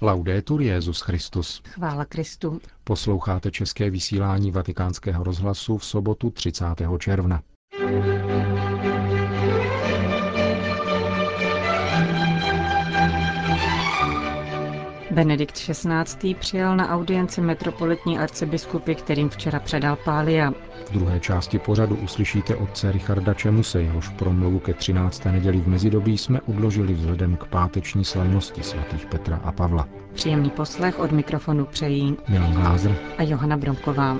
Laudetur Jezus Christus. Chvála Kristu. Posloucháte české vysílání Vatikánského rozhlasu v sobotu 30. června. Benedikt XVI. přijal na audienci metropolitní arcibiskupy, kterým včera předal Pália. V druhé části pořadu uslyšíte otce Richarda Čemuse, jehož promluvu ke 13. neděli v mezidobí jsme odložili vzhledem k páteční slavnosti svatých Petra a Pavla. Příjemný poslech od mikrofonu přejí Milan Glázer a Johana Bromková.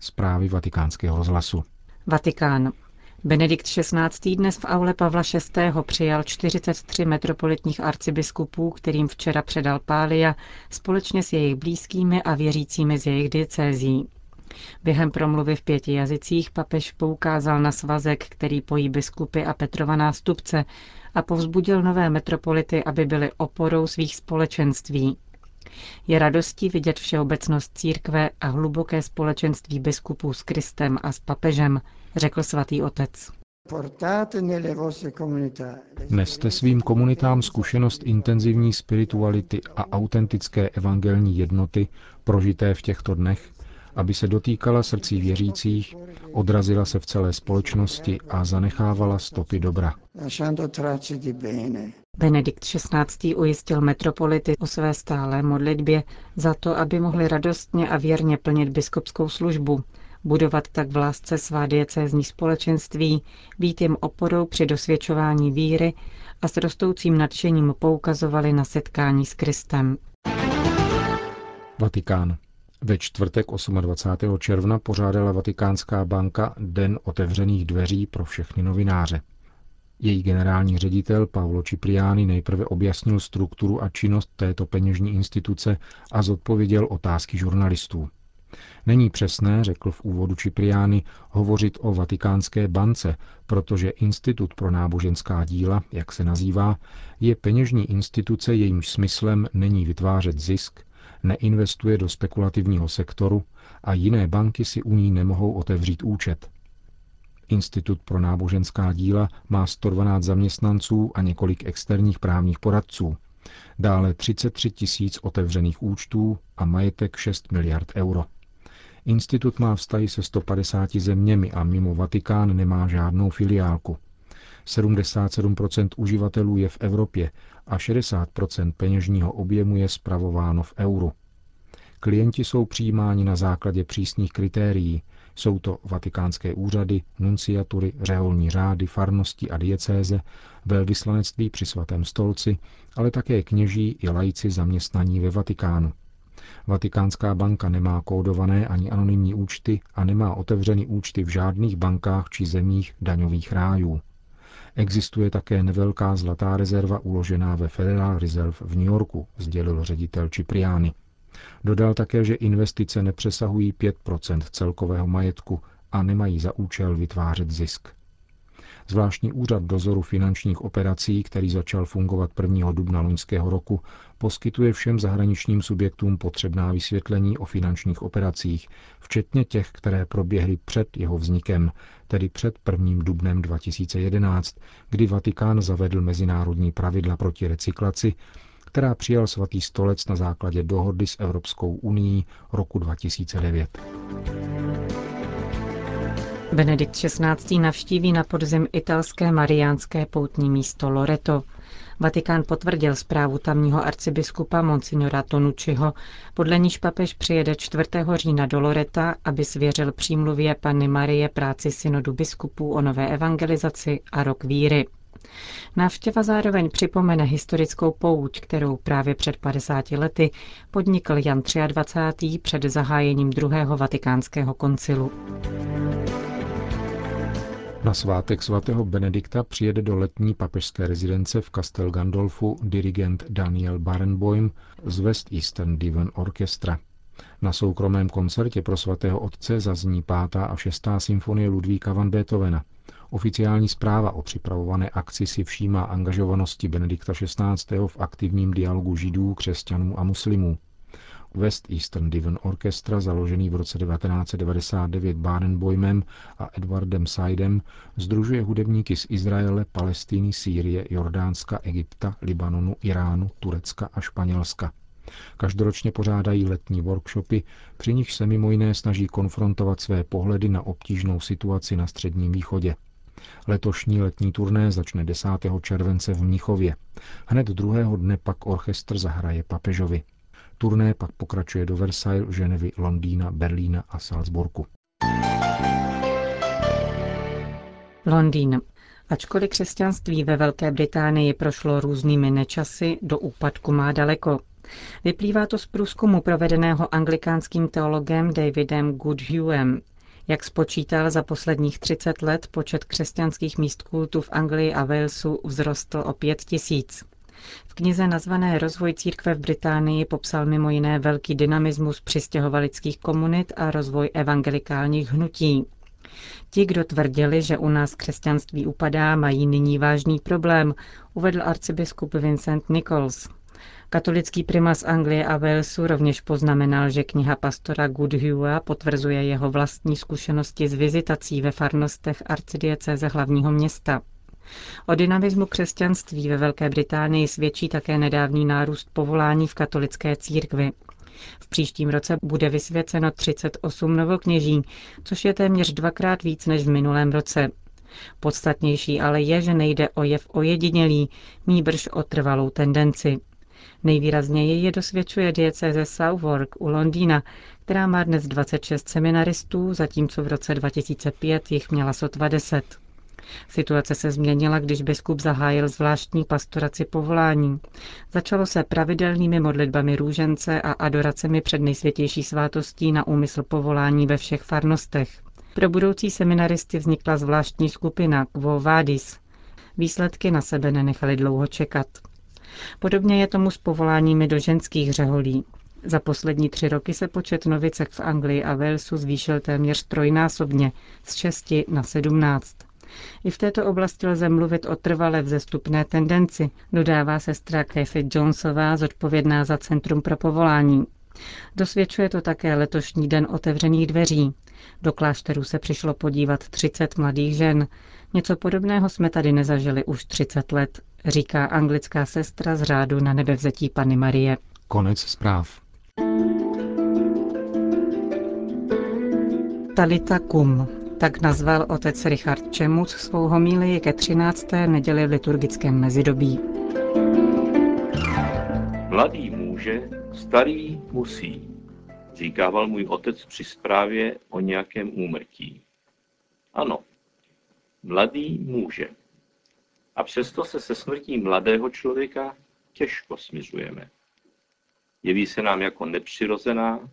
Zprávy vatikánského rozhlasu. Vatikán. Benedikt XVI. dnes v aule Pavla VI. přijal 43 metropolitních arcibiskupů, kterým včera předal Pália, společně s jejich blízkými a věřícími z jejich diecézí. Během promluvy v pěti jazycích papež poukázal na svazek, který pojí biskupy a Petrova nástupce a povzbudil nové metropolity, aby byly oporou svých společenství. Je radostí vidět všeobecnost církve a hluboké společenství biskupů s Kristem a s papežem, řekl svatý otec. Neste svým komunitám zkušenost intenzivní spirituality a autentické evangelní jednoty prožité v těchto dnech, aby se dotýkala srdcí věřících, odrazila se v celé společnosti a zanechávala stopy dobra. Benedikt XVI. ujistil metropolity o své stálé modlitbě za to, aby mohli radostně a věrně plnit biskupskou službu, budovat tak v lásce svá diecézní společenství, být jim oporou při dosvědčování víry a s rostoucím nadšením poukazovali na setkání s Kristem. Vatikán. Ve čtvrtek 28. června pořádala Vatikánská banka Den otevřených dveří pro všechny novináře. Její generální ředitel Paolo Cipriani nejprve objasnil strukturu a činnost této peněžní instituce a zodpověděl otázky žurnalistů. Není přesné, řekl v úvodu Cipriani, hovořit o Vatikánské bance, protože Institut pro náboženská díla, jak se nazývá, je peněžní instituce, jejímž smyslem není vytvářet zisk, neinvestuje do spekulativního sektoru a jiné banky si u ní nemohou otevřít účet. Institut pro náboženská díla má 112 zaměstnanců a několik externích právních poradců. Dále 33 tisíc otevřených účtů a majetek 6 miliard euro. Institut má vztahy se 150 zeměmi a mimo Vatikán nemá žádnou filiálku. 77% uživatelů je v Evropě a 60% peněžního objemu je spravováno v euru. Klienti jsou přijímáni na základě přísných kritérií. Jsou to vatikánské úřady, nunciatury, řeholní řády, farnosti a diecéze, velvyslanectví při svatém stolci, ale také kněží i lajci zaměstnaní ve Vatikánu. Vatikánská banka nemá kódované ani anonymní účty a nemá otevřeny účty v žádných bankách či zemích daňových rájů. Existuje také nevelká zlatá rezerva uložená ve Federal Reserve v New Yorku, sdělil ředitel Cipriani. Dodal také, že investice nepřesahují 5% celkového majetku a nemají za účel vytvářet zisk. Zvláštní úřad dozoru finančních operací, který začal fungovat 1. dubna loňského roku, poskytuje všem zahraničním subjektům potřebná vysvětlení o finančních operacích, včetně těch, které proběhly před jeho vznikem, tedy před 1. dubnem 2011, kdy Vatikán zavedl mezinárodní pravidla proti recyklaci, která přijal svatý stolec na základě dohody s Evropskou unii roku 2009. Benedikt XVI. navštíví na podzim italské mariánské poutní místo Loreto. Vatikán potvrdil zprávu tamního arcibiskupa Monsignora Tonučiho, podle níž papež přijede 4. října do Loreta, aby svěřil přímluvě Panny Marie práci synodu biskupů o nové evangelizaci a rok víry. Návštěva zároveň připomene historickou pouť, kterou právě před 50 lety podnikl Jan 23. před zahájením druhého vatikánského koncilu. Na svátek svatého Benedikta přijede do letní papežské rezidence v Castel Gandolfu dirigent Daniel Barenboim z West Eastern Divan Orchestra. Na soukromém koncertě pro svatého otce zazní pátá a šestá symfonie Ludvíka van Beethovena. Oficiální zpráva o připravované akci si všímá angažovanosti Benedikta XVI. v aktivním dialogu židů, křesťanů a muslimů. West Eastern Divan Orchestra, založený v roce 1999 Baden-Boymem a Edwardem Saidem, združuje hudebníky z Izraele, Palestiny, Sýrie, Jordánska, Egypta, Libanonu, Iránu, Turecka a Španělska. Každoročně pořádají letní workshopy, při nich se mimo jiné snaží konfrontovat své pohledy na obtížnou situaci na Středním východě. Letošní letní turné začne 10. července v Mnichově. Hned druhého dne pak orchestr zahraje papežovi. Turné pak pokračuje do Versailles, Ženevy, Londýna, Berlína a Salzburgu. Londýn. Ačkoliv křesťanství ve Velké Británii prošlo různými nečasy, do úpadku má daleko. Vyplývá to z průzkumu provedeného anglikánským teologem Davidem Goodhuem. Jak spočítal za posledních 30 let, počet křesťanských míst kultu v Anglii a Walesu vzrostl o 5 tisíc. V knize nazvané Rozvoj církve v Británii popsal mimo jiné velký dynamismus přistěhovalických komunit a rozvoj evangelikálních hnutí. Ti, kdo tvrdili, že u nás křesťanství upadá, mají nyní vážný problém, uvedl arcibiskup Vincent Nichols. Katolický primas Anglie a Walesu rovněž poznamenal, že kniha pastora Goodhua potvrzuje jeho vlastní zkušenosti z vizitací ve farnostech arcidiecéze hlavního města. O dynamismu křesťanství ve Velké Británii svědčí také nedávný nárůst povolání v katolické církvi. V příštím roce bude vysvěceno 38 novokněží, což je téměř dvakrát víc než v minulém roce. Podstatnější ale je, že nejde o jev ojedinělý, mýbrž o trvalou tendenci. Nejvýrazněji je dosvědčuje diecéze Southwark u Londýna, která má dnes 26 seminaristů, zatímco v roce 2005 jich měla sotva 10. Situace se změnila, když biskup zahájil zvláštní pastoraci povolání. Začalo se pravidelnými modlitbami růžence a adoracemi před nejsvětější svátostí na úmysl povolání ve všech farnostech. Pro budoucí seminaristy vznikla zvláštní skupina Quo Vadis. Výsledky na sebe nenechali dlouho čekat. Podobně je tomu s povoláními do ženských řeholí. Za poslední tři roky se počet novicek v Anglii a Walesu zvýšil téměř trojnásobně, z 6 na 17. I v této oblasti lze mluvit o trvale vzestupné tendenci, dodává sestra Kathy Jonesová, zodpovědná za Centrum pro povolání. Dosvědčuje to také letošní den otevřených dveří. Do klášterů se přišlo podívat 30 mladých žen. Něco podobného jsme tady nezažili už 30 let, říká anglická sestra z řádu na nebevzetí Pany Marie. Konec zpráv. Talita Kum. Tak nazval otec Richard Čemuc svou homílii ke 13. neděli v liturgickém mezidobí. Mladý může, starý musí, říkával můj otec při zprávě o nějakém úmrtí. Ano, mladý může. A přesto se se smrtí mladého člověka těžko smiřujeme. Jeví se nám jako nepřirozená,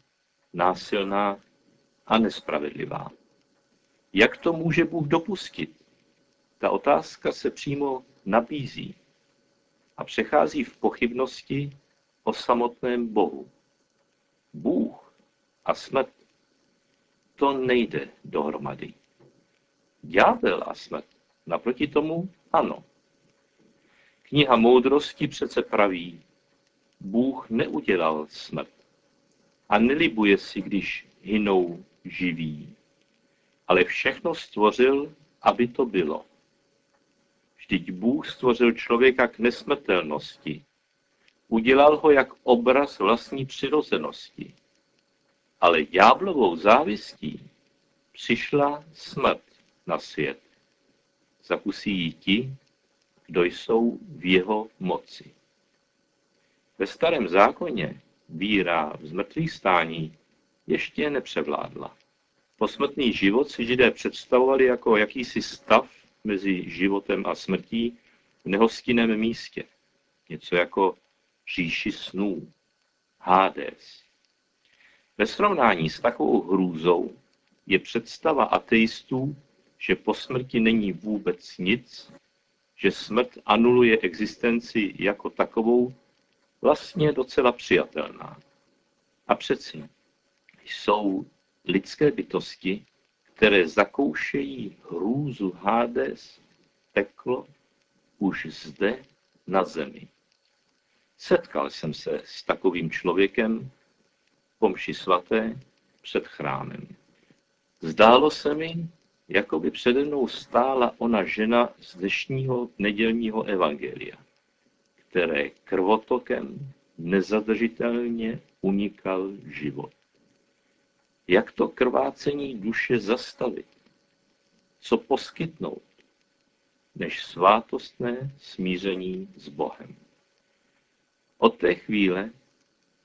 násilná a nespravedlivá. Jak to může Bůh dopustit? Ta otázka se přímo nabízí a přechází v pochybnosti o samotném Bohu. Bůh a smrt to nejde dohromady. Ďábel a smrt naproti tomu ano. Kniha moudrosti přece praví, Bůh neudělal smrt a nelibuje si, když hynou živí, ale všechno stvořil, aby to bylo. Vždyť Bůh stvořil člověka k nesmrtelnosti. Udělal ho jak obraz vlastní přirozenosti. Ale ďáblovou závistí přišla smrt na svět. Zakusí ji ti, kdo jsou v jeho moci. Ve starém zákoně víra v zmrtvých stání ještě nepřevládla. Posmrtný život si židé představovali jako jakýsi stav mezi životem a smrtí v nehostinném místě. Něco jako říši snů, Hades. Ve srovnání s takovou hrůzou je představa ateistů, že po smrti není vůbec nic, že smrt anuluje existenci jako takovou, vlastně docela přijatelná. A přeci jsou lidské bytosti, které zakoušejí hrůzu Hades, peklo, už zde na zemi. Setkal jsem se s takovým člověkem pomši svaté před chrámem. Zdálo se mi, jako by přede mnou stála ona žena z dnešního nedělního evangelia, které krvotokem nezadržitelně unikal život. Jak to krvácení duše zastavit? Co poskytnout, než svátostné smíření s Bohem? Od té chvíle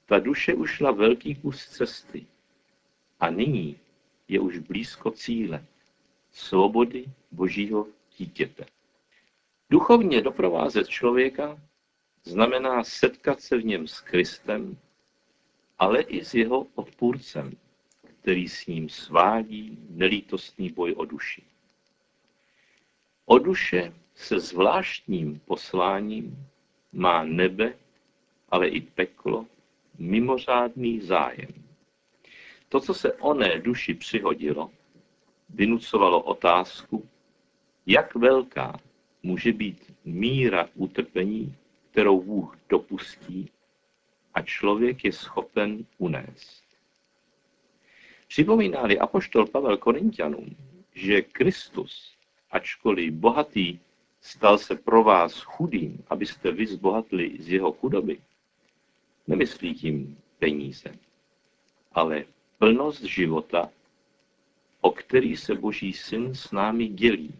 ta duše ušla velký kus cesty a nyní je už blízko cíle, svobody božího dítěte. Duchovně doprovázet člověka znamená setkat se v něm s Kristem, ale i s jeho odpůrcem, který s ním svádí nelítostný boj o duši. O duše se zvláštním posláním má nebe, ale i peklo mimořádný zájem. To, co se oné duši přihodilo, vynucovalo otázku, jak velká může být míra utrpení, kterou Bůh dopustí a člověk je schopen unést. Připomíná-li apoštol Pavel Korintianům, že Kristus, ačkoliv bohatý, stal se pro vás chudým, abyste vy zbohatli z jeho chudoby, nemyslí tím peníze, ale plnost života, o který se Boží syn s námi dělí.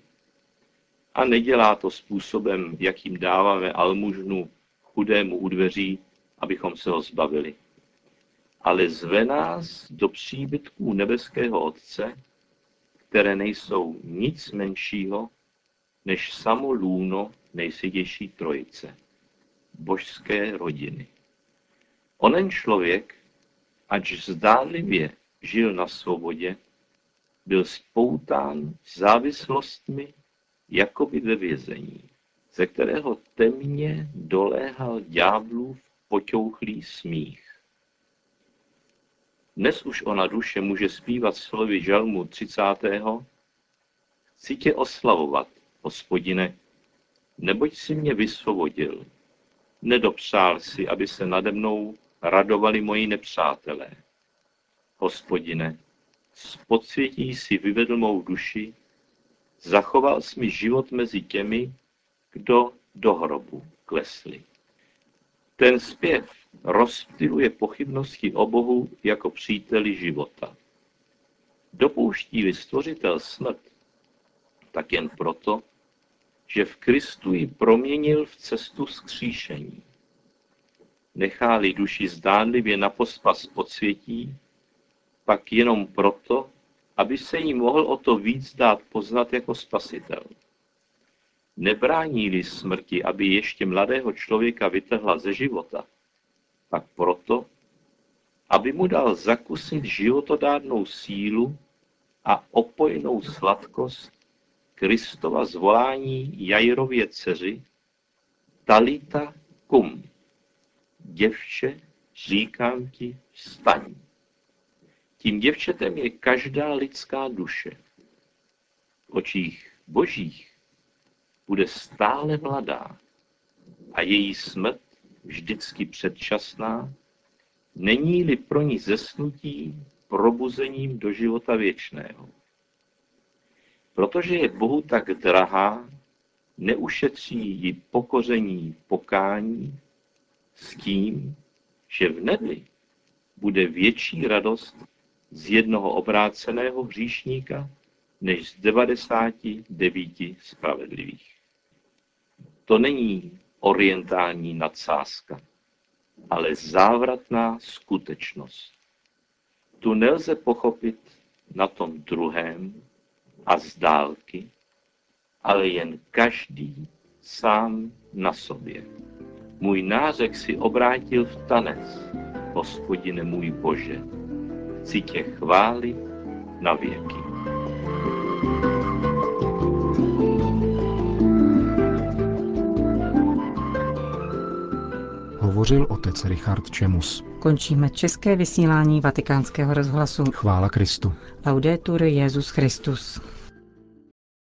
A nedělá to způsobem, jakým dáváme almužnu chudému u dveří, abychom se ho zbavili. Ale zve nás do příbytků nebeského Otce, které nejsou nic menšího než samo lůno nejsidější trojice, božské rodiny. Onen člověk, ač zdánlivě žil na svobodě, byl spoután závislostmi jakoby ve vězení, ze kterého temně doléhal ďáblův poťouchlý smích. Dnes už ona duše může zpívat slovy žalmu 30. Chci tě oslavovat, hospodine, neboť si mě vysvobodil. Nedopřál si, aby se nade mnou radovali moji nepřátelé. Hospodine, z podsvětí si vyvedl mou duši, zachoval jsi mi život mezi těmi, kdo do hrobu klesli. Ten zpěv rozptiluje pochybnosti o Bohu jako příteli života. Dopouští-li stvořitel smrt, tak jen proto, že v Kristu ji proměnil v cestu skříšení nechá-li duši zdánlivě na pospas podsvětí, pak jenom proto, aby se jí mohl o to víc dát poznat jako spasitel. Nebrání-li smrti, aby ještě mladého člověka vytrhla ze života, pak proto, aby mu dal zakusit životodárnou sílu a opojnou sladkost Kristova zvolání Jairově dceři Talita kum děvče, říkám ti, vstaň. Tím děvčetem je každá lidská duše. V očích božích bude stále mladá a její smrt vždycky předčasná, není-li pro ní zesnutí probuzením do života věčného. Protože je Bohu tak drahá, neušetří ji pokoření pokání s tím, že v nebi bude větší radost z jednoho obráceného hříšníka, než z 99 spravedlivých. To není orientální nadsázka, ale závratná skutečnost. Tu nelze pochopit na tom druhém a z dálky, ale jen každý sám na sobě. Můj nářek si obrátil v tanec, hospodine můj Bože. Chci tě chválit na věky. Hovořil otec Richard Čemus. Končíme české vysílání vatikánského rozhlasu. Chvála Kristu. Laudetur Jezus Christus.